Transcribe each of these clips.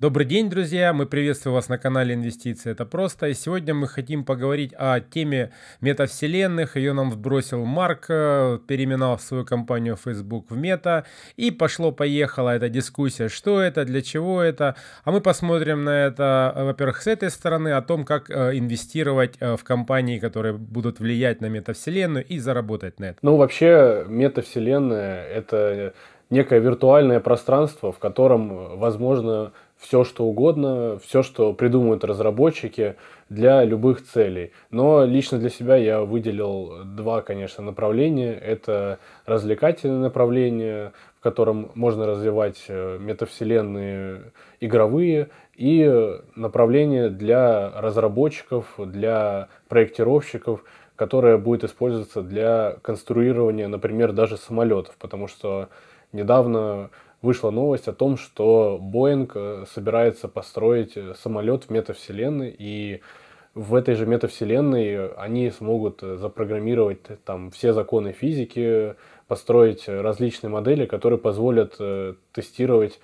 Добрый день, друзья! Мы приветствуем вас на канале Инвестиции. Это просто. И сегодня мы хотим поговорить о теме метавселенных. Ее нам вбросил Марк, э, переименовав свою компанию Facebook в Мета. И пошло-поехала эта дискуссия, что это, для чего это. А мы посмотрим на это, э, во-первых, с этой стороны, о том, как э, инвестировать в компании, которые будут влиять на метавселенную и заработать на это. Ну, вообще, метавселенная — это некое виртуальное пространство, в котором возможно все, что угодно, все, что придумают разработчики для любых целей. Но лично для себя я выделил два, конечно, направления. Это развлекательное направление, в котором можно развивать э, метавселенные игровые, и направление для разработчиков, для проектировщиков, которое будет использоваться для конструирования, например, даже самолетов, потому что недавно вышла новость о том, что Boeing э, собирается построить э, самолет в метавселенной, и в этой же метавселенной они смогут э, запрограммировать там все законы физики, построить различные модели, которые позволят тестировать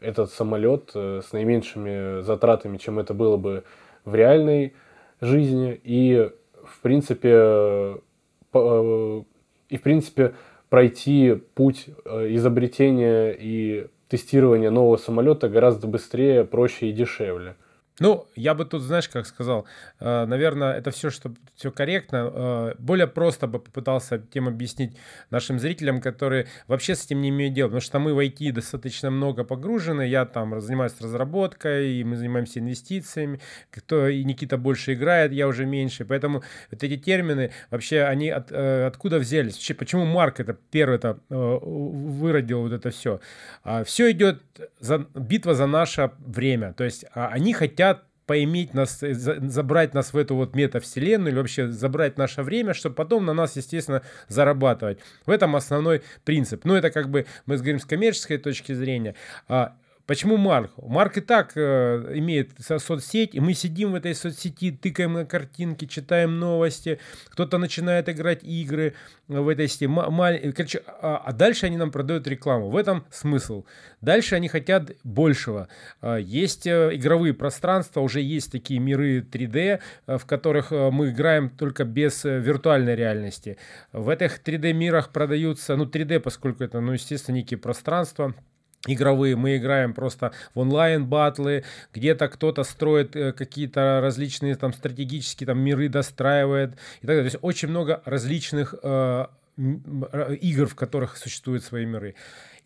этот самолет с наименьшими затратами, чем это было бы в реальной жизни. И в принципе, и в принципе пройти путь э, изобретения и тестирования нового самолета гораздо быстрее, проще и дешевле. Ну, я бы тут, знаешь, как сказал, э, наверное, это все, что все корректно. Э, более просто бы попытался тем объяснить нашим зрителям, которые вообще с этим не имеют дела, потому что мы в IT достаточно много погружены. Я там занимаюсь разработкой, и мы занимаемся инвестициями. Кто и Никита больше играет, я уже меньше. Поэтому вот эти термины вообще они от, э, откуда взялись? Вообще, почему Марк это первый это выродил вот это все? А, все идет за битва за наше время. То есть а, они хотят поиметь нас, э, забрать нас в эту вот метавселенную или вообще забрать наше время, чтобы потом на нас, естественно, зарабатывать. В этом основной принцип. Ну, это как бы, мы говорим с коммерческой точки зрения. Почему Марк? Марк и так э, имеет соцсеть, и мы сидим в этой соцсети, тыкаем на картинки, читаем новости, кто-то начинает играть игры в этой сети. Короче, а, а дальше они нам продают рекламу. В этом смысл. Дальше они хотят большего. А, есть э, игровые пространства, уже есть такие миры 3D, э, в которых э, мы играем только без виртуальной реальности. В этих 3D мирах продаются, ну 3D, поскольку это, ну естественно, некие пространства, игровые, мы играем просто в онлайн батлы, где-то кто-то строит э, какие-то различные там стратегические там миры достраивает и так далее. То есть очень много различных э, игр, в которых существуют свои миры.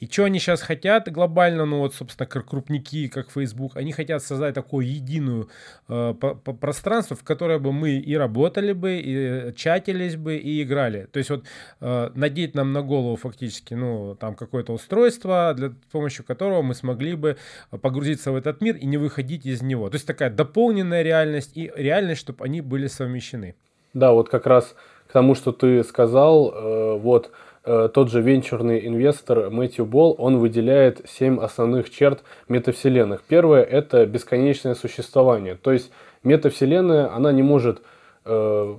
И что они сейчас хотят глобально, ну вот, собственно, крупники, как Facebook, они хотят создать такое единую э, пространство, в которое бы мы и работали бы, и чатились бы, и играли. То есть вот э, надеть нам на голову фактически, ну, там какое-то устройство, для с помощью которого мы смогли бы погрузиться в этот мир и не выходить из него. То есть такая дополненная реальность и реальность, чтобы они были совмещены. Да, вот как раз к тому, что ты сказал, э, вот Э, тот же венчурный инвестор Мэтью Болл, он выделяет семь основных черт метавселенных. Первое – это бесконечное существование. То есть метавселенная, она не может э,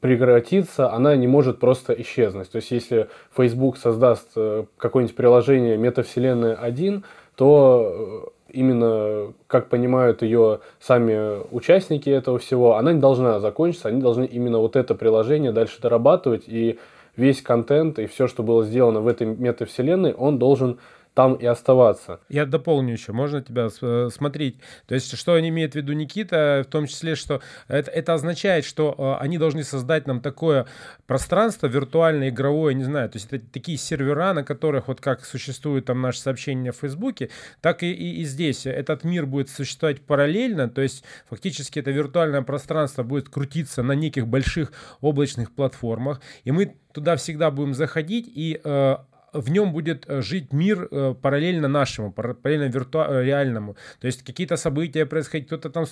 прекратиться, она не может просто исчезнуть. То есть если Facebook создаст э, какое-нибудь приложение метавселенная 1, то э, именно, как понимают ее сами участники этого всего, она не должна закончиться, они должны именно вот это приложение дальше дорабатывать и весь контент и все, что было сделано в этой метавселенной, он должен там и оставаться. Я дополню еще, можно тебя э, смотреть. То есть, что они имеют в виду Никита, в том числе, что это, это означает, что э, они должны создать нам такое пространство виртуальное, игровое, не знаю, то есть это такие сервера, на которых вот как существует там наше сообщение в Фейсбуке, так и, и, и здесь этот мир будет существовать параллельно, то есть фактически это виртуальное пространство будет крутиться на неких больших облачных платформах, и мы туда всегда будем заходить и э, в нем будет э, жить мир э, параллельно нашему, параллельно вирту... Э, реальному. То есть какие-то события происходят, кто-то там.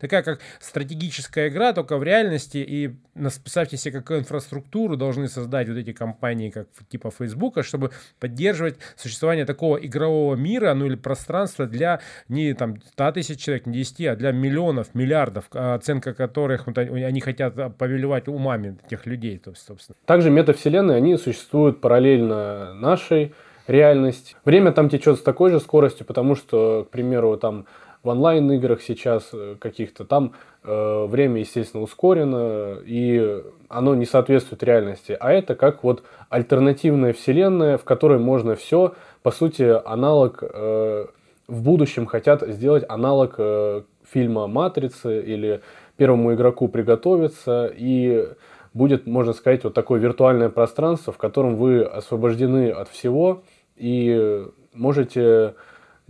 Такая как стратегическая игра, только в реальности. И представьте себе, какую инфраструктуру должны создать вот эти компании, как типа Фейсбука, чтобы поддерживать существование такого игрового мира, ну или пространства для не там 100 тысяч человек, не 10, а для миллионов, миллиардов, оценка которых вот, они хотят повелевать умами этих людей, собственно. Также метавселенные, они существуют параллельно нашей реальности. Время там течет с такой же скоростью, потому что, к примеру, там в онлайн-играх сейчас э, каких-то, там э, время, естественно, ускорено, и оно не соответствует реальности. А это как вот альтернативная вселенная, в которой можно все, по сути, аналог, э, в будущем хотят сделать аналог э, фильма «Матрицы» или первому игроку приготовиться, и будет, можно сказать, вот такое виртуальное пространство, в котором вы освобождены от всего и можете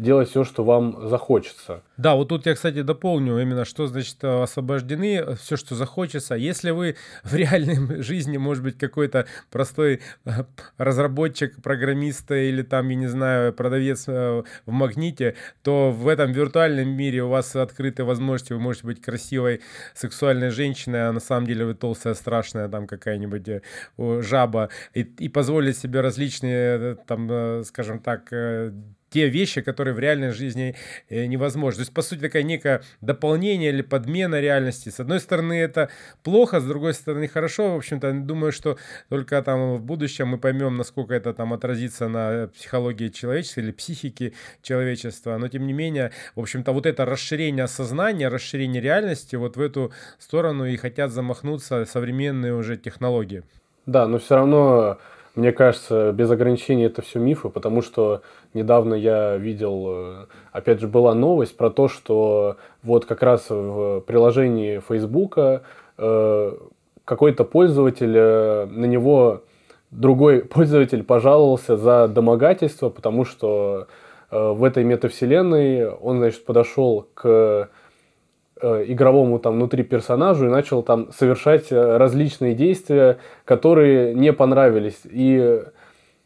делать все, что вам захочется. Да, вот тут я, кстати, дополню именно, что значит э, освобождены, э, все, что захочется. Если вы в реальной жизни, может быть, какой-то простой э, разработчик, программист или там, я не знаю, продавец в магните, то в этом виртуальном мире у вас открыты возможности, вы можете быть красивой сексуальной женщиной, а на самом деле вы толстая, страшная, там какая-нибудь жаба, и, и позволить себе различные, там, скажем так, те вещи, которые в реальной жизни э, невозможны. То есть, по сути, такая некое дополнение или подмена реальности. С одной стороны, это плохо, с другой стороны, хорошо. В общем-то, думаю, что только там в будущем мы поймем, насколько это там отразится на психологии человечества или психике человечества. Но, тем не менее, в общем-то, вот это расширение сознания, расширение реальности, вот в эту сторону и хотят замахнуться современные уже технологии. Да, но все равно мне кажется, без ограничений это все мифы, потому что недавно я видел, э, опять же, была новость про то, что вот как раз в приложении Фейсбука э, какой-то пользователь, э, на него другой пользователь пожаловался за домогательство, потому что в этой метавселенной он, значит, подошел к игровому там внутри персонажу и начал там совершать э, различные действия, которые не понравились и,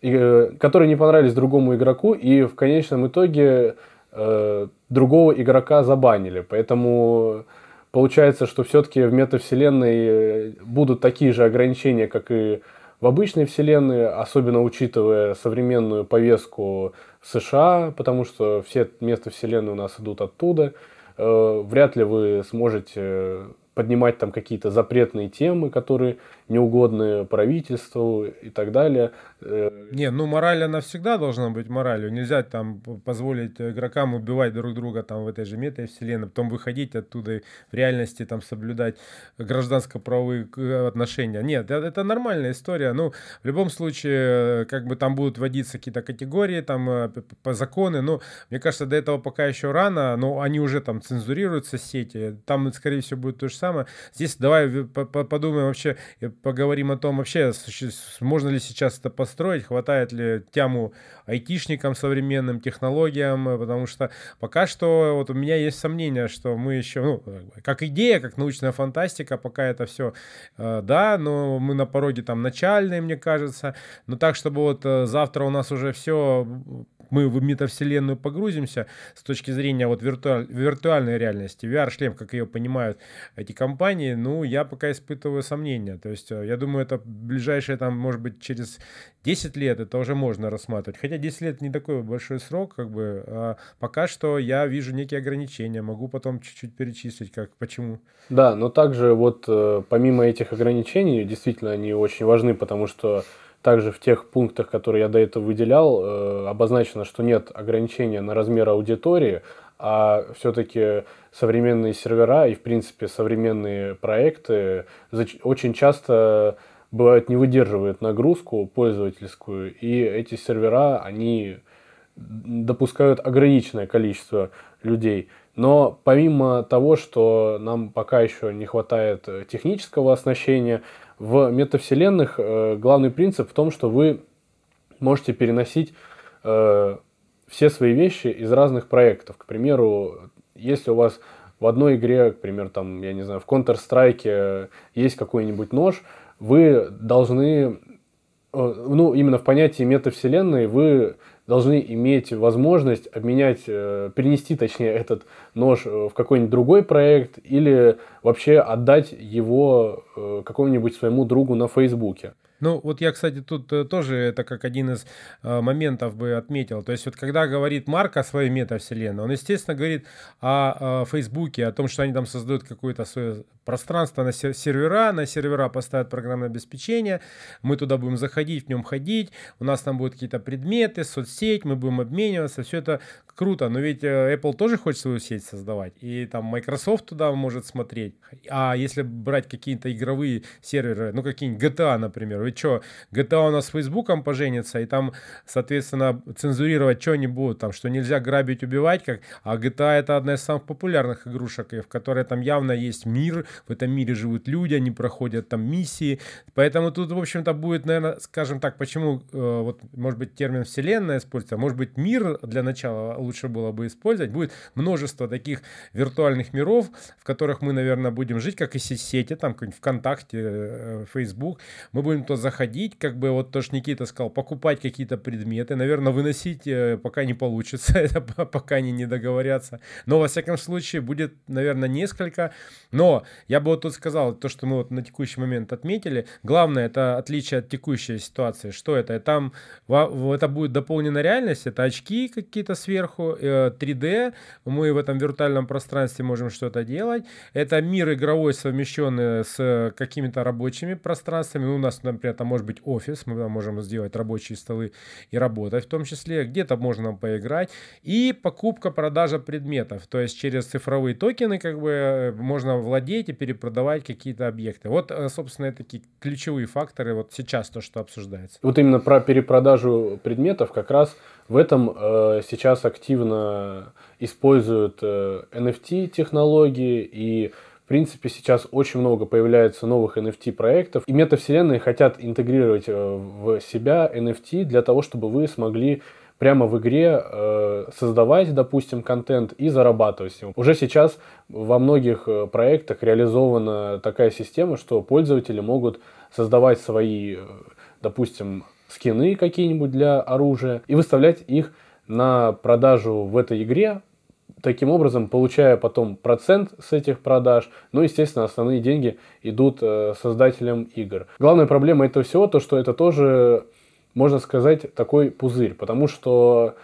и э, которые не понравились другому игроку и в конечном итоге э, другого игрока забанили. Поэтому получается, что все-таки в метавселенной будут такие же ограничения, как и в обычной вселенной, особенно учитывая современную повестку США, потому что все места вселенной у нас идут оттуда. Э, вряд ли вы сможете поднимать там какие-то запретные темы, которые неугодны правительству и так далее. Э, Не, ну мораль она всегда должна быть моралью. Нельзя там позволить игрокам убивать друг друга там в этой же метавселенной, потом выходить оттуда и в реальности там соблюдать гражданско-правовые э, отношения. Нет, это нормальная история. Ну, в любом случае, как бы там будут вводиться какие-то категории, там по законы, но мне кажется, до этого пока еще рано, но они уже там цензурируются сети, там, скорее всего, будет то же самое. Здесь давай подумаем вообще, э, поговорим о том вообще, можно ли сейчас это построить, хватает ли тяму айтишникам, современным технологиям, э, потому что пока что вот у меня есть сомнение, что мы еще, ну, как идея, как научная фантастика, пока это все, э, да, но мы на пороге там начальные, мне кажется, но так, чтобы вот завтра у нас уже все мы в метавселенную погрузимся с точки зрения вот виртуаль, виртуальной реальности, VR-шлем, как ее понимают эти компании, ну, я пока испытываю сомнения. То есть, э, я думаю, это ближайшее, там, может быть, через 10 лет это уже можно рассматривать. Хотя 10 лет не такой большой срок, как бы. А пока что я вижу некие ограничения. Могу потом чуть-чуть перечислить, как, почему. Да, но также вот э, помимо этих ограничений, действительно, они очень важны, потому что также в тех пунктах, которые я до этого выделял, э, обозначено, что нет ограничения на размер аудитории, а все-таки современные сервера и, в принципе, современные проекты очень часто бывают не выдерживают нагрузку пользовательскую, и эти сервера, они допускают ограниченное количество людей. Но помимо того, что нам пока еще не хватает технического оснащения, в метавселенных э, главный принцип в том, что вы можете переносить э, все свои вещи из разных проектов. К примеру, если у вас в одной игре, к примеру, там, я не знаю, в Counter-Strike есть какой-нибудь нож, вы должны, э, ну, именно в понятии метавселенной, вы должны иметь возможность обменять, э, перенести, точнее, этот нож э, в какой-нибудь другой проект или вообще отдать его какому-нибудь своему другу на Фейсбуке. Ну, вот я, кстати, тут тоже это как один из э, моментов бы отметил. То есть, вот когда говорит Марк о своей метавселенной, он, естественно, говорит о, о Фейсбуке, о том, что они там создают какую-то свою пространство на сервера, на сервера поставят программное обеспечение, мы туда будем заходить, в нем ходить, у нас там будут какие-то предметы, соцсеть, мы будем обмениваться, все это круто, но ведь э, Apple тоже хочет свою сеть создавать, и там Microsoft туда может смотреть, а если брать какие-то игровые серверы, ну какие-нибудь GTA, например, вы что, GTA у нас с Фейсбуком поженится, и там, соответственно, цензурировать что не будут, там, что нельзя грабить, убивать, как, а GTA это одна из самых популярных игрушек, в которой там явно есть мир, в этом мире живут люди, они проходят там миссии, поэтому тут, в общем-то, будет, наверное, скажем так, почему, э, вот, может быть, термин вселенная используется, а может быть, мир для начала лучше было бы использовать, будет множество таких виртуальных миров, в которых мы, наверное, будем жить, как и сети, там, ВКонтакте, э, Facebook, мы будем то заходить, как бы, вот то, что Никита сказал, покупать какие-то предметы, наверное, выносить э, пока не получится, это пока они не договорятся, но, во всяком случае, будет, наверное, несколько, но я бы вот тут сказал, то, что мы вот на текущий момент отметили, главное это отличие от текущей ситуации. Что это? Там это будет дополнена реальность, это очки какие-то сверху, 3D, э, мы в этом виртуальном пространстве можем что-то делать. Это мир игровой, совмещенный с какими-то рабочими пространствами. У нас, например, там может быть офис, мы там можем сделать рабочие столы и работать в том числе. Где-то можно поиграть. И покупка, продажа предметов. То есть через цифровые токены как бы э, можно владеть и перепродавать какие-то объекты. Вот, э, собственно, такие ключевые факторы вот сейчас то, что обсуждается. Вот именно про перепродажу предметов как раз в этом э, сейчас активно используют э, NFT-технологии и в принципе, сейчас очень много появляется новых NFT-проектов, и метавселенные хотят интегрировать э, в себя NFT для того, чтобы вы смогли прямо в игре э, создавать, допустим, контент и зарабатывать с Уже сейчас во многих э, проектах реализована такая система, что пользователи могут создавать свои, э, допустим, скины какие-нибудь для оружия и выставлять их на продажу в этой игре, таким образом получая потом процент с этих продаж. Ну, естественно, основные деньги идут э, создателям игр. Главная проблема этого всего то, что это тоже можно сказать, такой пузырь, потому что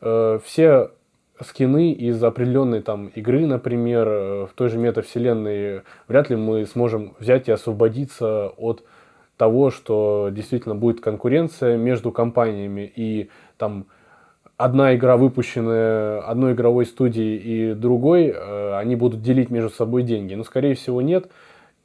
э, все скины из определенной там игры, например, э, в той же метавселенной, вряд ли мы сможем взять и освободиться от того, что действительно будет конкуренция между компаниями и там одна игра, выпущенная одной игровой студией и другой, э, они будут делить между собой деньги. Но, скорее всего, нет.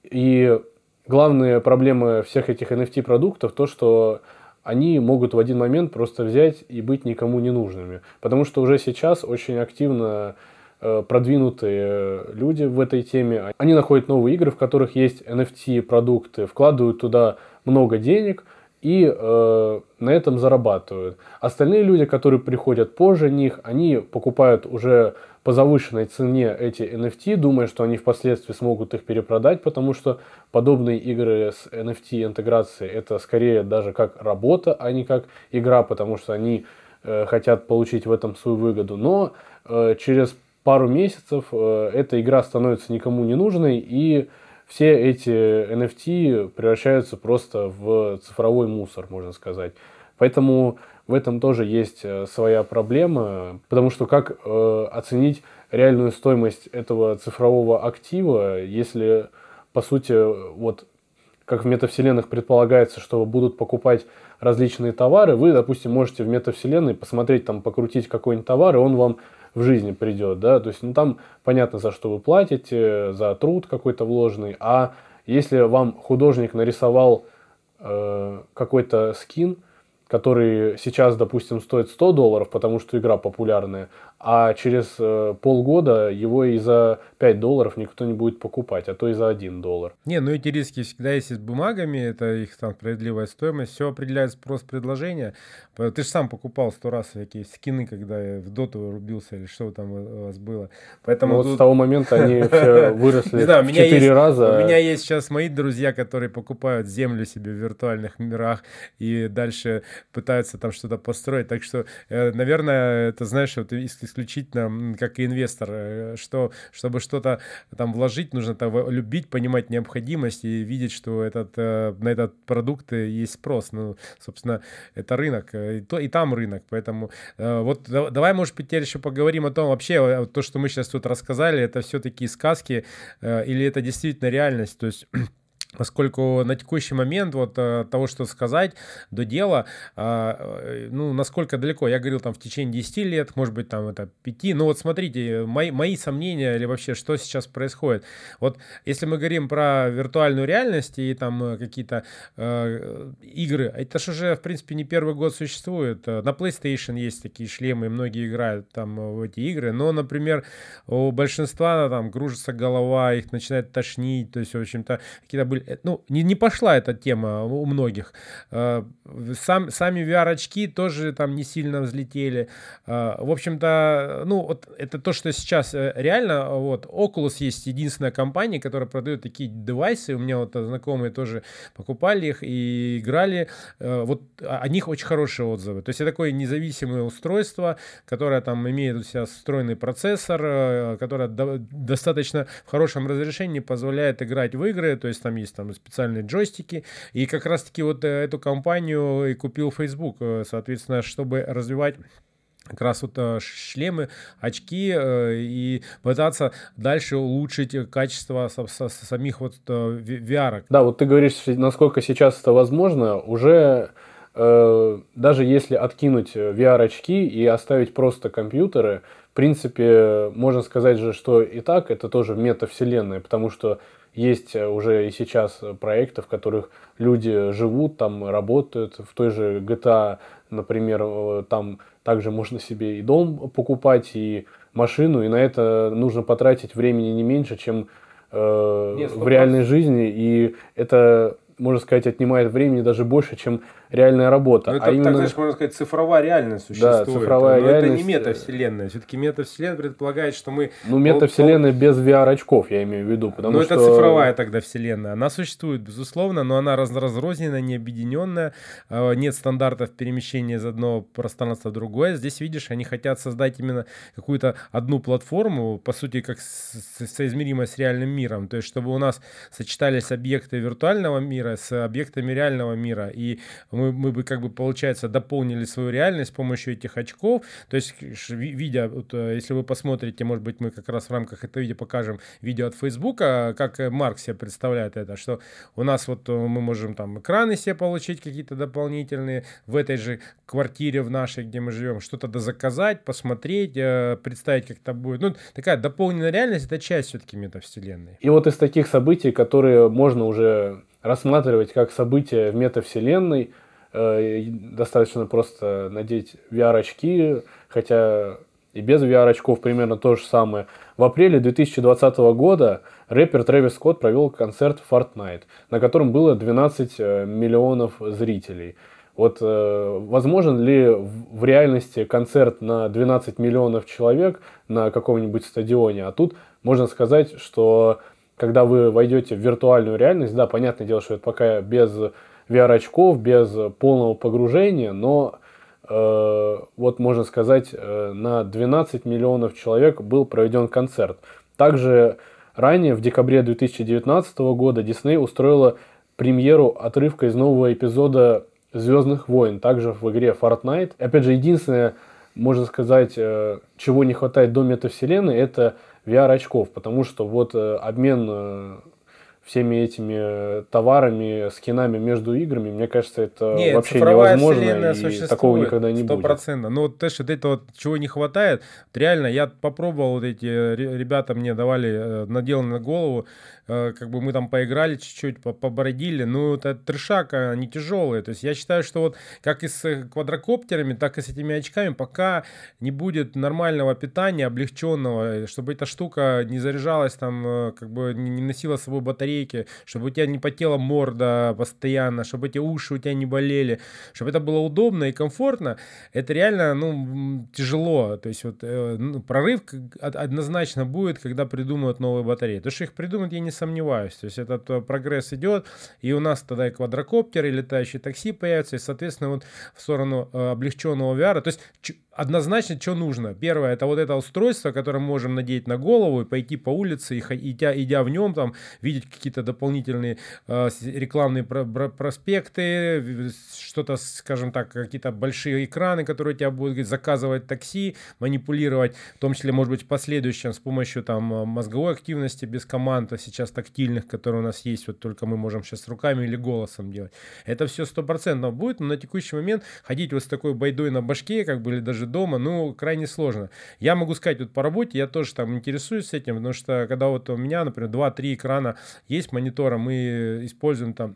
И главная проблема всех этих NFT-продуктов то, что они могут в один момент просто взять и быть никому не нужными. Потому что уже сейчас очень активно продвинутые люди в этой теме, они находят новые игры, в которых есть NFT-продукты, вкладывают туда много денег и э, на этом зарабатывают. Остальные люди, которые приходят позже них, они покупают уже по завышенной цене эти NFT, думая, что они впоследствии смогут их перепродать, потому что подобные игры с NFT интеграцией это скорее даже как работа, а не как игра, потому что они э, хотят получить в этом свою выгоду. Но э, через пару месяцев э, эта игра становится никому не нужной, и все эти NFT превращаются просто в цифровой мусор, можно сказать. Поэтому в этом тоже есть э, своя проблема, потому что как э, оценить реальную стоимость этого цифрового актива, если, по сути, вот как в метавселенных предполагается, что будут покупать различные товары, вы, допустим, можете в метавселенной посмотреть, там, покрутить какой-нибудь товар, и он вам в жизни придет, да, то есть, ну, там понятно, за что вы платите, за труд какой-то вложенный, а если вам художник нарисовал э, какой-то скин, который сейчас, допустим, стоит 100 долларов, потому что игра популярная, а через э, полгода его и за 5 долларов никто не будет покупать, а то и за 1 доллар. Не, ну эти риски всегда есть с бумагами, это их там справедливая стоимость, все определяет спрос предложения. Ты же сам покупал сто раз всякие скины, когда я в доту рубился или что там у вас было. Поэтому ну, вот тут... с того момента они все выросли в 4 раза. У меня есть сейчас мои друзья, которые покупают землю себе в виртуальных мирах и дальше пытаются там что-то построить. Так что, э, наверное, это, знаешь, вот из исключительно как инвестор, э, что, чтобы что-то там вложить, нужно там любить, понимать необходимость и видеть, что этот, э, на этот продукт есть спрос. Ну, собственно, это рынок, и, то, и там рынок, поэтому вот давай, может быть, теперь еще поговорим о том, вообще, то, что мы сейчас тут рассказали, это все-таки сказки или это действительно реальность, то есть Поскольку на текущий момент вот э, того, что сказать, до дела, а, э, ну, насколько далеко, я говорил там в течение 10 лет, может быть там это 5, ну вот смотрите, мои, мои сомнения или вообще что сейчас происходит. Вот если мы говорим про виртуальную реальность и там э, какие-то э, игры, это же уже в принципе не первый год существует. На PlayStation есть такие шлемы, многие играют там в эти игры, но, например, у большинства там кружится голова, их начинает тошнить, то есть, в общем-то, какие-то были Э, ну, не, не пошла эта тема у многих. Э, сам, сами VR-очки тоже там не сильно взлетели. Э, в общем-то, ну, вот это то, что сейчас реально, вот, Oculus есть единственная компания, которая продает такие девайсы, у меня вот знакомые тоже покупали их и играли, вот о них очень хорошие отзывы. То есть это такое независимое устройство, которое там имеет у себя встроенный процессор, которое достаточно в хорошем разрешении позволяет играть в игры, то есть там есть там специальные джойстики. И как раз-таки вот э, эту компанию и купил Facebook, э, соответственно, чтобы развивать как раз вот э, шлемы, очки и пытаться дальше улучшить качество самих вот VR. Да, вот ты говоришь, насколько сейчас это возможно, уже даже если откинуть VR-очки и оставить просто компьютеры, в принципе, можно сказать же, что и так это тоже метавселенная, потому что есть э, уже и сейчас проекты, в которых люди живут, там работают. В той же GTA, например, э, там также можно себе и дом покупать, и машину, и на это нужно потратить времени не меньше, чем э, Нет, в реальной жизни. И это, можно сказать, отнимает времени даже больше, чем реальная работа. Ну, это, а именно... так, знаешь, можно сказать, цифровая реальность существует. Да, цифровая Но реальность... это не метавселенная. Все-таки метавселенная предполагает, что мы... Ну, метавселенная пол... без VR-очков, я имею в виду. Потому ну, что... это цифровая тогда вселенная. Она существует, безусловно, но она раз разрозненная, не объединенная. А, нет стандартов перемещения из одного пространства в другое. Здесь, видишь, они хотят создать именно какую-то одну платформу, по сути, как соизмеримая с реальным миром. То есть, чтобы у нас сочетались объекты виртуального мира с объектами реального мира. И мы, мы бы, как бы, получается, дополнили свою реальность с помощью этих очков. То есть, видя, вот, э, если вы посмотрите, может быть, мы как раз в рамках этого видео покажем видео от Фейсбука, как э, Марк себе представляет это, что у нас вот э, мы можем там экраны себе получить какие-то дополнительные в этой же квартире в нашей, где мы живем, что-то заказать, посмотреть, представить, как это будет. Ну, такая дополненная реальность, это часть все-таки метавселенной. И вот из таких событий, которые можно уже рассматривать как события в метавселенной, достаточно просто надеть VR-очки, хотя и без VR-очков примерно то же самое. В апреле 2020 года рэпер Трэвис Скотт провел концерт Fortnite, на котором было 12 э, миллионов зрителей. Вот э, возможен ли в реальности концерт на 12 миллионов человек на каком-нибудь стадионе? А тут можно сказать, что когда вы войдете в виртуальную реальность, да, понятное дело, что это пока без VR-очков, без полного погружения, но э, вот можно сказать, э, на 12 миллионов человек был проведен концерт. Также ранее, в декабре 2019 года, Disney устроила премьеру отрывка из нового эпизода Звездных войн, также в игре Fortnite. Опять же, единственное, можно сказать, э, чего не хватает до метавселенной, это VR-очков, потому что вот э, обмен э, всеми этими товарами, скинами между играми, мне кажется, это Нет, вообще невозможно, и такого никогда не 100%. будет. процентов. Ну, вот, знаешь, вот этого вот, чего не хватает, реально, я попробовал, вот эти ребята мне давали, э, надел на голову, э, как бы мы там поиграли чуть-чуть, побородили, ну, это трешак, они тяжелые, то есть я считаю, что вот как и с квадрокоптерами, так и с этими очками, пока не будет нормального питания, облегченного, чтобы эта штука не заряжалась там, э, как бы не носила с собой батарейки, чтобы у тебя не потела морда постоянно, чтобы эти уши у тебя не болели, чтобы это было удобно и комфортно, это реально, ну, тяжело. То есть вот э, ну, прорыв однозначно будет, когда придумают новые батареи. То, что их придумают, я не сомневаюсь. То есть этот э, прогресс идет, и у нас тогда и квадрокоптеры, и летающие такси появятся, и, соответственно, вот в сторону э, облегченного VR. То есть однозначно, что нужно. Первое, это вот это устройство, которое мы можем надеть на голову и пойти по улице, и, идя, идя в нем, там, видеть какие-то дополнительные э, рекламные про про проспекты, что-то, скажем так, какие-то большие экраны, которые тебя будут заказывать такси, манипулировать, в том числе, может быть, в последующем с помощью там мозговой активности без команд, а сейчас тактильных, которые у нас есть, вот только мы можем сейчас руками или голосом делать. Это все стопроцентно будет, но на текущий момент ходить вот с такой байдой на башке, как бы, или даже дома, ну, крайне сложно. Я могу сказать, вот по работе я тоже там интересуюсь этим, потому что когда вот у меня, например, 2-3 экрана есть монитора, мы используем там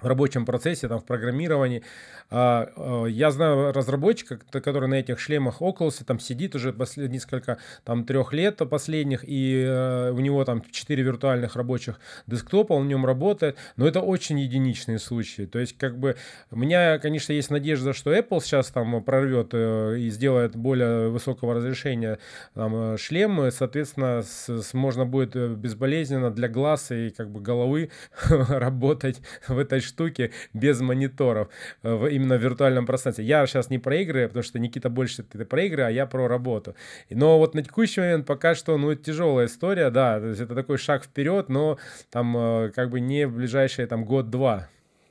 в рабочем процессе, там, в программировании. А, а, я знаю разработчика, который на этих шлемах Oculus там сидит уже послед, несколько, там, трех лет последних, и э, у него там четыре виртуальных рабочих десктопа, он в нем работает, но это очень единичные случаи. То есть, как бы, у меня, конечно, есть надежда, что Apple сейчас там прорвет э, и сделает более высокого разрешения там, э, шлем, соответственно, с, с, можно будет безболезненно для глаз и как бы головы работать в этой штуки без мониторов э, в, именно в виртуальном пространстве. Я сейчас не про игры, потому что Никита больше это про игры, а я про работу. Но вот на текущий момент пока что, ну, тяжелая история, да, то есть это такой шаг вперед, но там э, как бы не в ближайшие там год-два.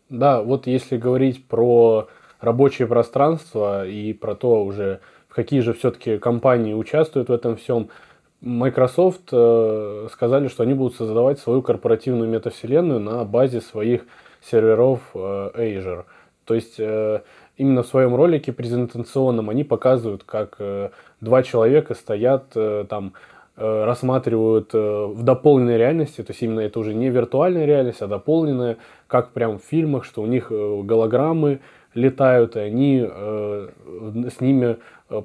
Да, вот если говорить про рабочее пространство и про то уже, в какие же все-таки компании участвуют в этом всем, Microsoft э, сказали, что они будут создавать свою корпоративную метавселенную на базе своих серверов э, Azure. То есть э, именно в своем ролике презентационном они показывают, как э, два человека стоят там, рассматривают в дополненной реальности, то есть именно это уже не виртуальная реальность, а дополненная, как прям в фильмах, что у них голограммы летают, и они с ними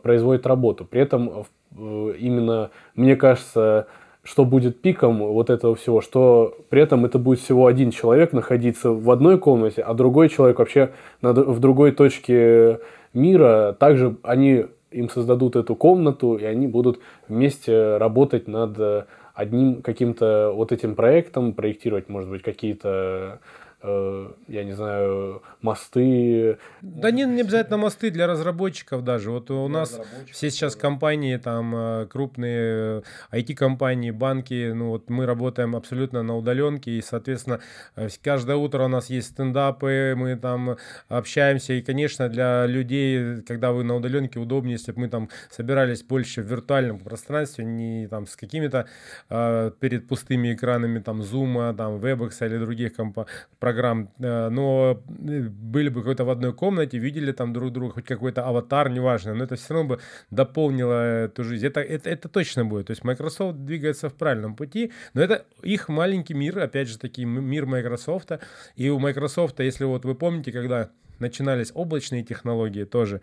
производят работу. При этом именно, мне кажется, что будет пиком вот этого всего, что при этом это будет всего один человек находиться в одной комнате, а другой человек вообще в другой точке мира. Также они им создадут эту комнату, и они будут вместе работать над одним каким-то вот этим проектом, проектировать, может быть, какие-то я не знаю, мосты. Да не, не обязательно мосты для разработчиков даже. Вот у для нас все сейчас компании, там э, крупные IT-компании, э, банки, ну вот мы работаем абсолютно на удаленке, и, соответственно, каждое утро у нас есть стендапы, мы там общаемся, и, конечно, для людей, когда вы на удаленке, удобнее, если бы мы там собирались больше в виртуальном пространстве, не там с какими-то э, перед пустыми экранами там Zoom, там Webex или других компаний программ, э, но э, были бы какой-то в одной комнате, видели там друг друга, хоть какой-то аватар, неважно, но это все равно бы дополнило эту жизнь. Это, это, это точно будет. То есть Microsoft двигается в правильном пути, но это их маленький мир, опять же таки, мир Microsoft. И у Microsoft, если вот вы помните, когда начинались облачные технологии тоже,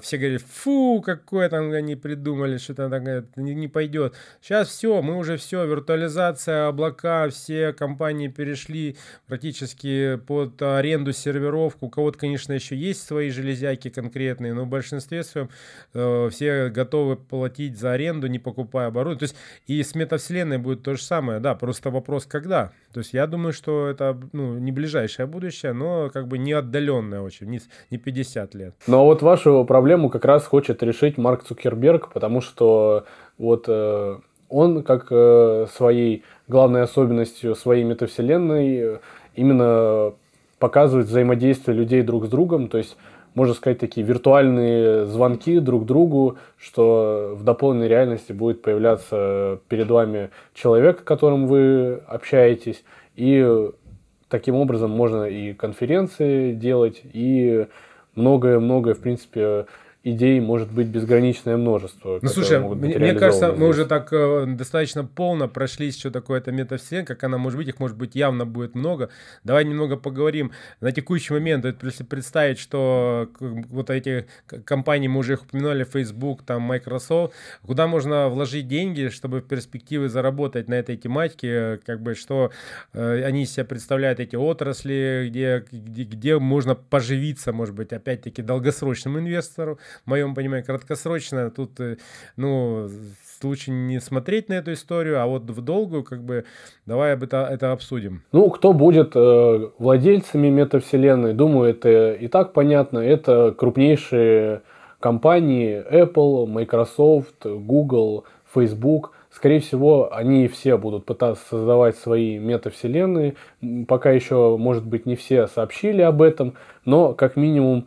все говорили, фу, какое там они придумали, что-то такое, не, не пойдет. Сейчас все, мы уже все, виртуализация, облака, все компании перешли практически под аренду серверов. У кого-то, конечно, еще есть свои железяки конкретные, но в большинстве своем э, все готовы платить за аренду, не покупая оборудование. То есть и с метавселенной будет то же самое, да, просто вопрос когда. То есть я думаю, что это ну, не ближайшее будущее, но как бы не отдаленное очень, не, не 50 лет. Но вот вашу проблему как раз хочет решить Марк Цукерберг, потому что вот э, он как э, своей главной особенностью своей метавселенной э, именно показывает взаимодействие людей друг с другом, то есть можно сказать, такие виртуальные звонки друг другу, что в дополненной реальности будет появляться перед вами человек, с которым вы общаетесь, и таким образом можно и конференции делать, и многое-многое, в принципе, идей может быть безграничное множество. Ну, слушай, мне, мне кажется, мы уже так э, достаточно полно прошли еще такое-то метавселенная, как она может быть, их может быть явно будет много. Давай немного поговорим на текущий момент, если представить, что вот эти компании, мы уже их упоминали, Facebook, там, Microsoft, куда можно вложить деньги, чтобы в перспективе заработать на этой тематике, как бы, что э, они себя представляют, эти отрасли, где, где, где можно поживиться, может быть, опять-таки, долгосрочному инвестору, в моем понимании, краткосрочно. Тут, э, ну, лучше не смотреть на эту историю, а вот в долгую, как бы, давай об это, это обсудим. Ну, кто будет э, владельцами метавселенной, думаю, это и так понятно. Это крупнейшие компании Apple, Microsoft, Google, Facebook, скорее всего, они все будут пытаться создавать свои метавселенные. Пока еще, может быть, не все сообщили об этом, но как минимум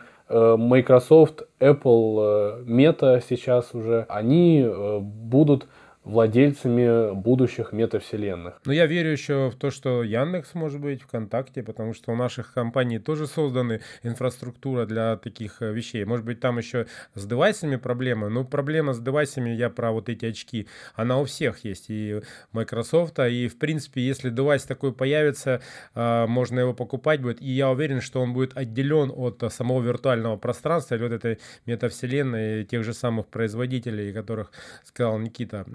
Microsoft, Apple, э, Meta сейчас уже, они э, будут владельцами будущих метавселенных. Но я верю еще в то, что Яндекс может быть, ВКонтакте, потому что у наших компаний тоже созданы инфраструктура для таких э, вещей. Может быть, там еще с девайсами проблема, но проблема с девайсами, я про вот эти очки, она у всех есть, и Microsoft, и в принципе, если девайс такой появится, а, можно его покупать будет, и я уверен, что он будет отделен от самого виртуального пространства или вот этой метавселенной тех же самых производителей, которых сказал Никита,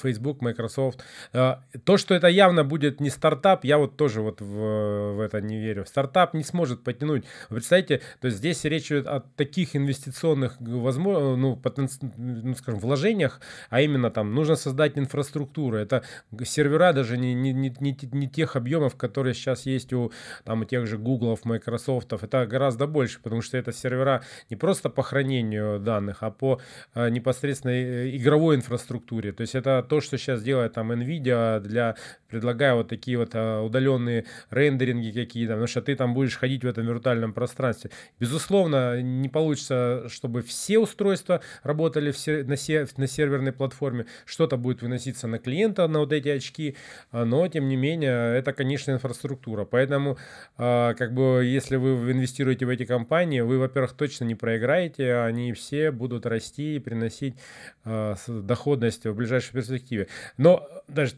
Facebook, Microsoft. А, то, что это явно будет не стартап, я вот тоже вот в, в это не верю. Стартап не сможет потянуть. Вы представляете, то есть здесь речь идет о таких инвестиционных возможно, ну, потен... ну, скажем, вложениях, а именно там нужно создать инфраструктуру. Это сервера даже не, не, не, не, не тех объемов, которые сейчас есть у, там, у тех же Google, Microsoft. Это гораздо больше, потому что это сервера не просто по хранению данных, а по непосредственно э, игровой инфраструктуре структуре. То есть это то, что сейчас делает там NVIDIA для, предлагая вот такие вот а, удаленные рендеринги какие-то, потому что ты там будешь ходить в этом виртуальном пространстве. Безусловно, не получится, чтобы все устройства работали в сер- на, на серверной платформе. Что-то будет выноситься на клиента, на вот эти очки, а, но тем не менее, это, конечно, инфраструктура. Поэтому, а, как бы, если вы инвестируете в эти компании, вы, во-первых, точно не проиграете, они все будут расти и приносить доходность в ближайшей перспективе. Но даже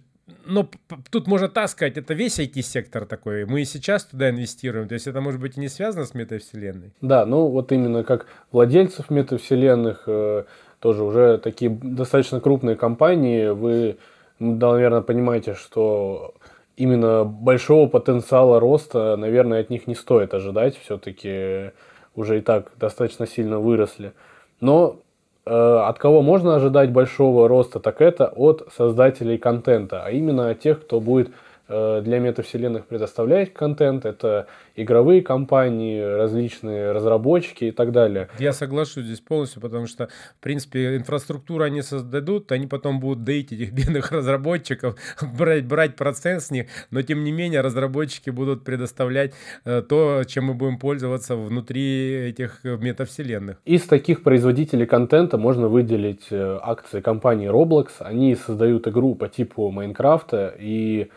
но тут можно так сказать, это весь IT-сектор такой. Мы и сейчас туда инвестируем. То есть это может быть и не связано с метавселенной. Да, ну вот именно как владельцев метавселенных, э, тоже уже такие достаточно крупные компании, вы, наверное, понимаете, что именно большого потенциала роста, наверное, от них не стоит ожидать. Все-таки уже и так достаточно сильно выросли. Но Э, от кого можно ожидать большого роста, так это от создателей контента, а именно от тех, кто будет Э, для метавселенных предоставлять контент. Это игровые компании, различные разработчики и так далее. Я соглашусь здесь полностью, потому что, в принципе, инфраструктуру они создадут, они потом будут доить этих бедных разработчиков, брать, брать процент с них, но тем не менее разработчики будут предоставлять э, то, чем мы будем пользоваться внутри этих метавселенных. Из таких производителей контента можно выделить э, акции компании Roblox. Они создают игру по типу Майнкрафта и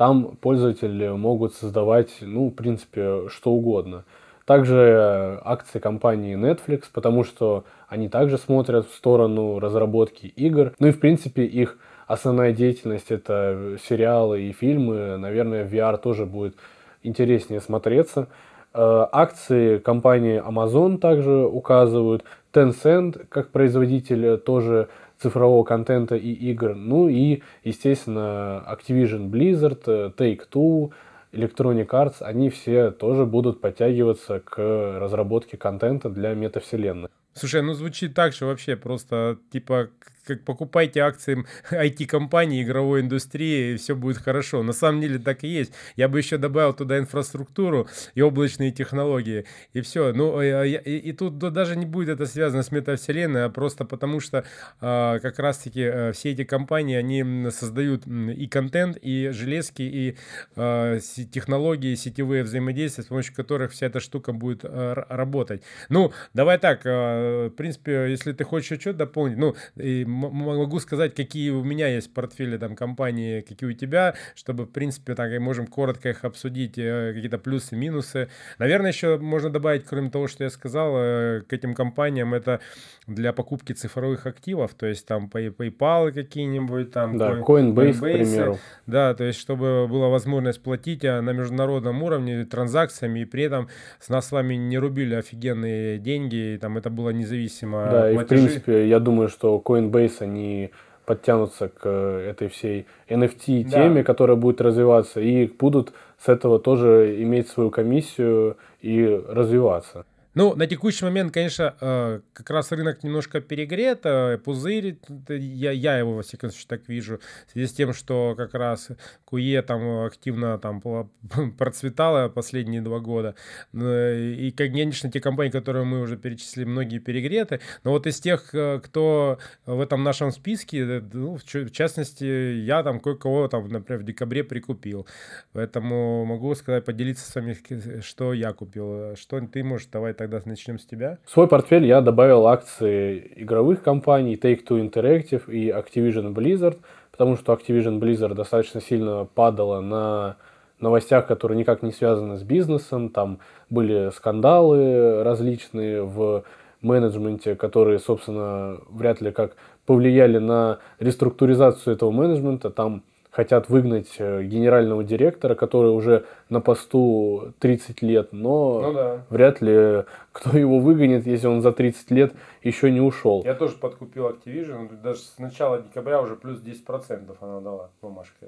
там пользователи могут создавать, ну, в принципе, что угодно. Также акции компании Netflix, потому что они также смотрят в сторону разработки игр. Ну и, в принципе, их основная деятельность это сериалы и фильмы. Наверное, VR тоже будет интереснее смотреться. Э, акции компании Amazon также указывают. Tencent, как производитель, тоже цифрового контента и игр. Ну и, естественно, Activision Blizzard, э, Take-Two, Electronic Arts, они все тоже будут подтягиваться к разработке контента для метавселенных. Слушай, ну звучит так же вообще просто, типа, как покупайте акции IT-компании, игровой индустрии, и все будет хорошо. На самом деле так и есть. Я бы еще добавил туда инфраструктуру и облачные технологии, и все. Ну, и, и, и тут даже не будет это связано с метавселенной, а просто потому что а, как раз-таки а, все эти компании, они создают и контент, и железки, и а, технологии, сетевые взаимодействия, с помощью которых вся эта штука будет а, работать. Ну, давай так, а, в принципе, если ты хочешь что-то дополнить, ну, и могу сказать, какие у меня есть портфели там компании, какие у тебя, чтобы, в принципе, так, можем коротко их обсудить, э, какие-то плюсы, минусы. Наверное, еще можно добавить, кроме того, что я сказал, э, к этим компаниям это для покупки цифровых активов, то есть там PayPal какие-нибудь, там да, Coinbase, Coinbase, к примеру. Да, то есть чтобы была возможность платить а, на международном уровне транзакциями, и при этом с нас с вами не рубили офигенные деньги, и там это было независимо. Да, и в принципе, я думаю, что Coinbase, они подтянутся к этой всей NFT-теме, да. которая будет развиваться, и будут с этого тоже иметь свою комиссию и развиваться. Ну, на текущий момент, конечно, э, как раз рынок немножко перегрет, э, пузырь, я, я его, во всяком случае, так вижу, в связи с тем, что как раз КУЕ там активно там процветало последние два года. Э, и, конечно, те компании, которые мы уже перечислили, многие перегреты. Но вот из тех, кто в этом нашем списке, ну, в частности, я там кое-кого там, например, в декабре прикупил. Поэтому могу сказать, поделиться с вами, что я купил. Что ты можешь, давай тогда начнем с тебя. В свой портфель я добавил акции игровых компаний Take-Two Interactive и Activision Blizzard, потому что Activision Blizzard достаточно сильно падала на новостях, которые никак не связаны с бизнесом. Там были скандалы различные в менеджменте, которые, собственно, вряд ли как повлияли на реструктуризацию этого менеджмента. Там хотят выгнать э, генерального директора, который уже на посту 30 лет, но ну, да. вряд ли кто его выгонит, если он за 30 лет еще не ушел. Я тоже подкупил Activision, даже с начала декабря уже плюс 10% она дала бумажка.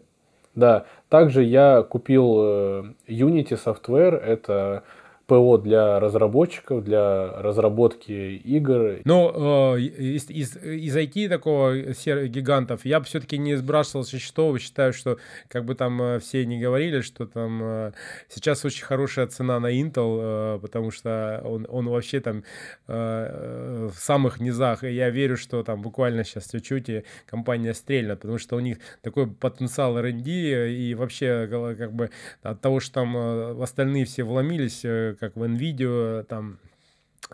Да, также я купил э, Unity Software, это ПО для разработчиков, для разработки игр. Ну, э, из, из, из IT такого гигантов я бы все-таки не сбрасывал со счетов. Считаю, что как бы там э, все не говорили, что там э, сейчас очень хорошая цена на Intel, э, потому что он, он вообще там э, в самых низах. И я верю, что там буквально сейчас чуть-чуть и компания стрельнет, потому что у них такой потенциал R&D и вообще как бы от того, что там э, остальные все вломились, э, как в NVIDIA, там,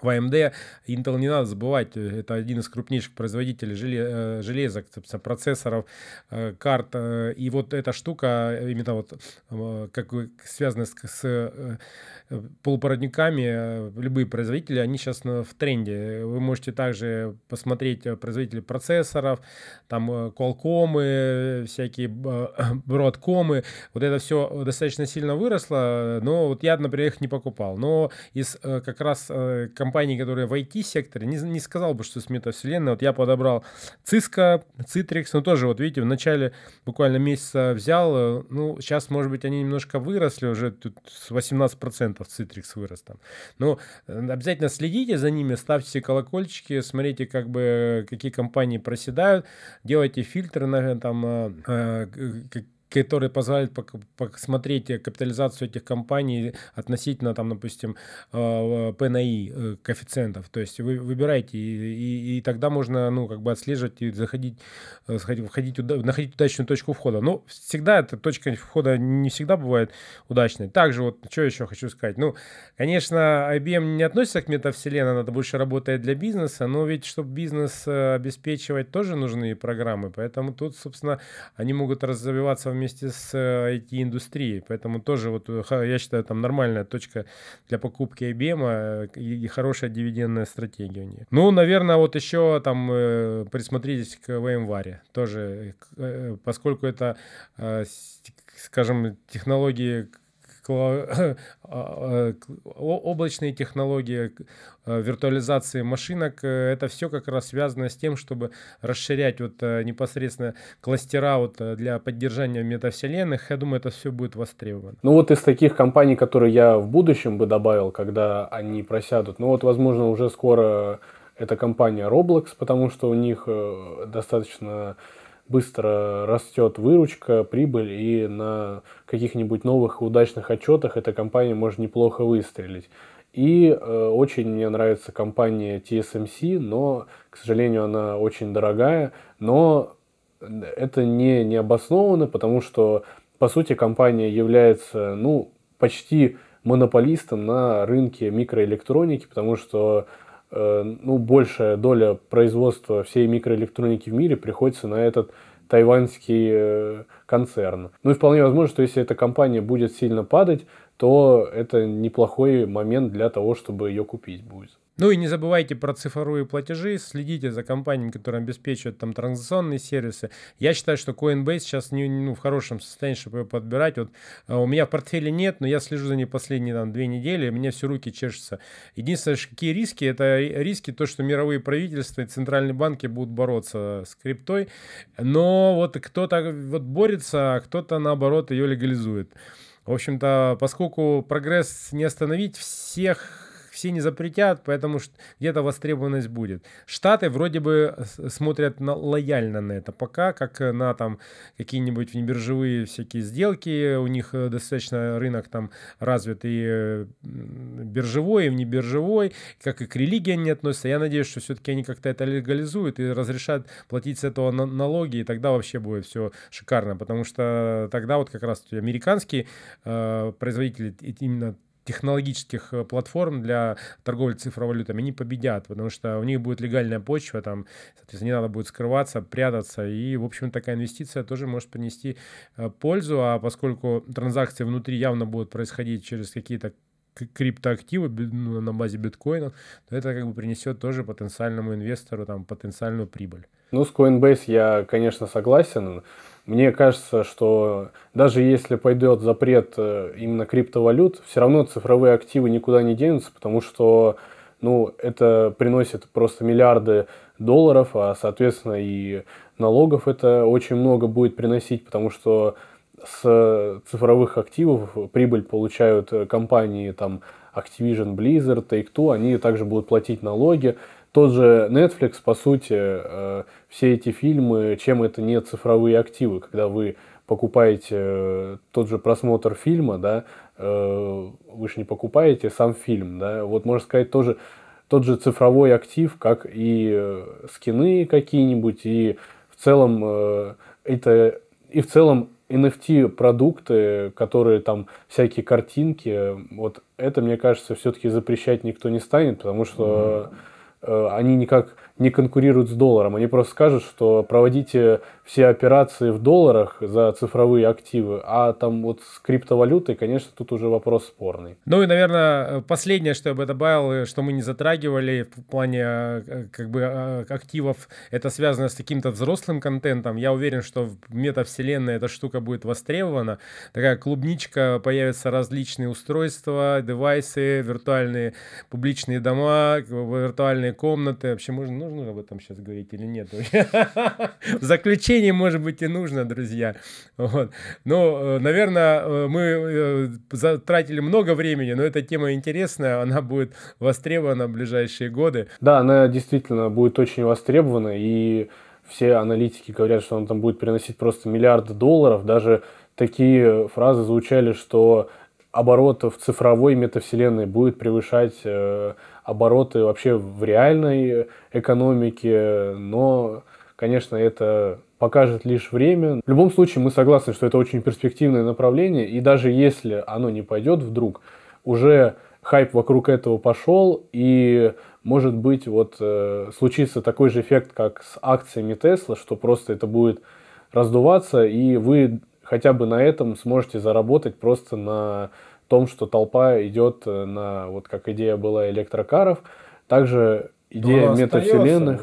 в AMD, Intel не надо забывать, это один из крупнейших производителей э, железок, процессоров, э, карт. Э, и вот эта штука, именно вот как связанная с, с полупроводниками, любые производители, они сейчас в тренде. Вы можете также посмотреть производители процессоров, там Qualcomm, всякие Broadcom, вот это все достаточно сильно выросло, но вот я, например, их не покупал. Но из как раз компаний, которые в IT-секторе, не, не сказал бы, что с метавселенной. Вот я подобрал Cisco, Citrix, ну тоже, вот видите, в начале буквально месяца взял, э, ну, сейчас, может быть, они немножко выросли, уже тут с 18% Citrix вырос там. Но э, обязательно следите за ними, ставьте все колокольчики, смотрите, как бы, какие компании проседают, делайте фильтры, наверное, там, э, который позволяет посмотреть капитализацию этих компаний относительно, там, допустим, P на I коэффициентов. То есть вы выбираете, и, и, и тогда можно, ну, как бы отслеживать и заходить, э, входить, находить удачную точку входа. Но всегда эта точка входа не всегда бывает удачной. Также вот, что еще хочу сказать. Ну, конечно, IBM не относится к метавселенной, она больше работает для бизнеса, но ведь, чтобы бизнес э, обеспечивать, тоже нужны программы. Поэтому тут, собственно, они могут развиваться в вместе с IT-индустрией. Э, Поэтому тоже, вот, э, я считаю, там нормальная точка для покупки IBM э, и хорошая дивидендная стратегия у них. Ну, наверное, вот еще там присмотритесь к VMware. Тоже, поскольку это, скажем, технологии облачные технологии, а, виртуализации машинок, э, это все как раз связано с тем, чтобы расширять вот э, непосредственно кластера вот э, для поддержания метавселенных. Я думаю, это все будет востребовано. Ну вот из таких компаний, которые я в будущем бы добавил, когда они просядут, ну вот, возможно, уже скоро это компания Roblox, потому что у них достаточно быстро растет выручка, прибыль, и на каких-нибудь новых удачных отчетах эта компания может неплохо выстрелить. И э, очень мне нравится компания TSMC, но, к сожалению, она очень дорогая, но это не, не обосновано, потому что, по сути, компания является, ну, почти монополистом на рынке микроэлектроники, потому что Э, ну, большая доля производства всей микроэлектроники в мире приходится на этот тайваньский э, концерн. Ну и вполне возможно, что если эта компания будет сильно падать, то это неплохой момент для того, чтобы ее купить будет. Ну и не забывайте про цифровые платежи, следите за компаниями, которые обеспечивают там транзакционные сервисы. Я считаю, что Coinbase сейчас не, ну, в хорошем состоянии, чтобы ее подбирать. Вот, а у меня в портфеле нет, но я слежу за ней последние там, две недели, мне все руки чешутся. Единственное, какие риски, это риски то, что мировые правительства и центральные банки будут бороться с криптой, но вот кто-то вот борется, а кто-то наоборот ее легализует. В общем-то, поскольку прогресс не остановить, всех все не запретят, поэтому где-то востребованность будет. Штаты вроде бы смотрят на, лояльно на это пока, как на там какие-нибудь внебиржевые всякие сделки, у них э, достаточно рынок там развит и э, биржевой, и внебиржевой, как и к религии они относятся. Я надеюсь, что все-таки они как-то это легализуют и разрешат платить с этого налоги, и тогда вообще будет все шикарно, потому что тогда вот как раз американские э, производители именно технологических э, платформ для торговли цифровой валютами, они победят, потому что у них будет легальная почва, там, соответственно, не надо будет скрываться, прятаться, и, в общем, такая инвестиция тоже может принести э, пользу, а поскольку транзакции внутри явно будут происходить через какие-то криптоактивы ну, на базе биткоина, то это как бы принесет тоже потенциальному инвестору там потенциальную прибыль. Ну, с Coinbase я, конечно, согласен. Мне кажется, что даже если пойдет запрет э, именно криптовалют, все равно цифровые активы никуда не денутся, потому что ну, это приносит просто миллиарды долларов, а, соответственно, и налогов это очень много будет приносить, потому что с цифровых активов прибыль получают э, компании там Activision, Blizzard, Take-Two, они также будут платить налоги. Тот же Netflix, по сути, э, все эти фильмы, чем это не цифровые активы, когда вы покупаете э, тот же просмотр фильма, да, вы же не покупаете сам фильм, да, вот можно сказать тоже тот же цифровой актив, как и скины какие-нибудь, и в целом это и в целом NFT-продукты, которые там всякие картинки, вот это, мне кажется, все-таки запрещать никто не станет, потому что mm-hmm. Они никак не конкурируют с долларом. Они просто скажут, что проводите все операции в долларах за цифровые активы, а там вот с криптовалютой, конечно, тут уже вопрос спорный. Ну и, наверное, последнее, что я бы добавил, что мы не затрагивали в плане э, как бы э, активов, это связано с каким-то взрослым контентом. Я уверен, что в метавселенной эта штука будет востребована. Такая клубничка, появятся различные устройства, девайсы, виртуальные публичные дома, виртуальные комнаты. Вообще можно, ну, нужно об этом сейчас говорить или нет? В заключение, может быть, и нужно, друзья. Вот. Но, э, наверное, э, мы э, затратили много времени, но эта тема интересная, она будет востребована в ближайшие годы. Да, она действительно будет очень востребована, и все аналитики говорят, что она там будет приносить просто миллиарды долларов. Даже такие фразы звучали, что оборот в цифровой метавселенной будет превышать обороты вообще в реальной экономике, но, конечно, это покажет лишь время. В любом случае, мы согласны, что это очень перспективное направление, и даже если оно не пойдет вдруг, уже хайп вокруг этого пошел, и может быть вот э, случится такой же эффект, как с акциями Тесла, что просто это будет раздуваться, и вы хотя бы на этом сможете заработать просто на том, что толпа идет э, на, вот как идея была электрокаров, также идея метавселенных.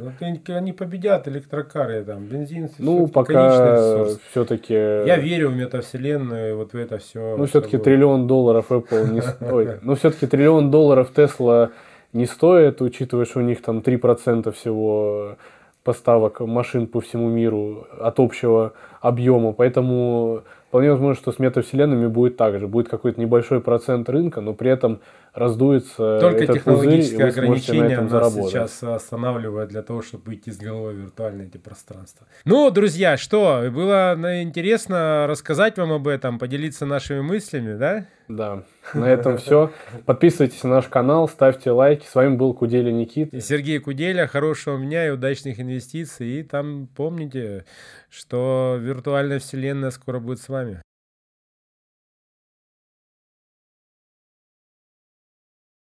Они победят электрокары, там, бензин. Ну, пока все-таки... Я верю в метавселенную, вот в это все. Ну, все-таки триллион долларов Apple не стоит. Ну, все-таки триллион долларов Tesla не стоит, учитывая, что у них там 3% всего поставок машин по всему миру от общего объема. Поэтому Вполне возможно, что с метавселенными будет так же. Будет какой-то небольшой процент рынка, но при этом раздуется Только этот технологическое пузырь, ограничение нас заработать. сейчас останавливает для того, чтобы выйти из головы виртуальные эти пространства. Ну, друзья, что, было интересно рассказать вам об этом, поделиться нашими мыслями, да? Да, на этом все. Подписывайтесь на наш канал, ставьте лайки. С вами был Куделя Никит. И Сергей Куделя. Хорошего дня и удачных инвестиций. И там помните, что виртуальная вселенная скоро будет с вами.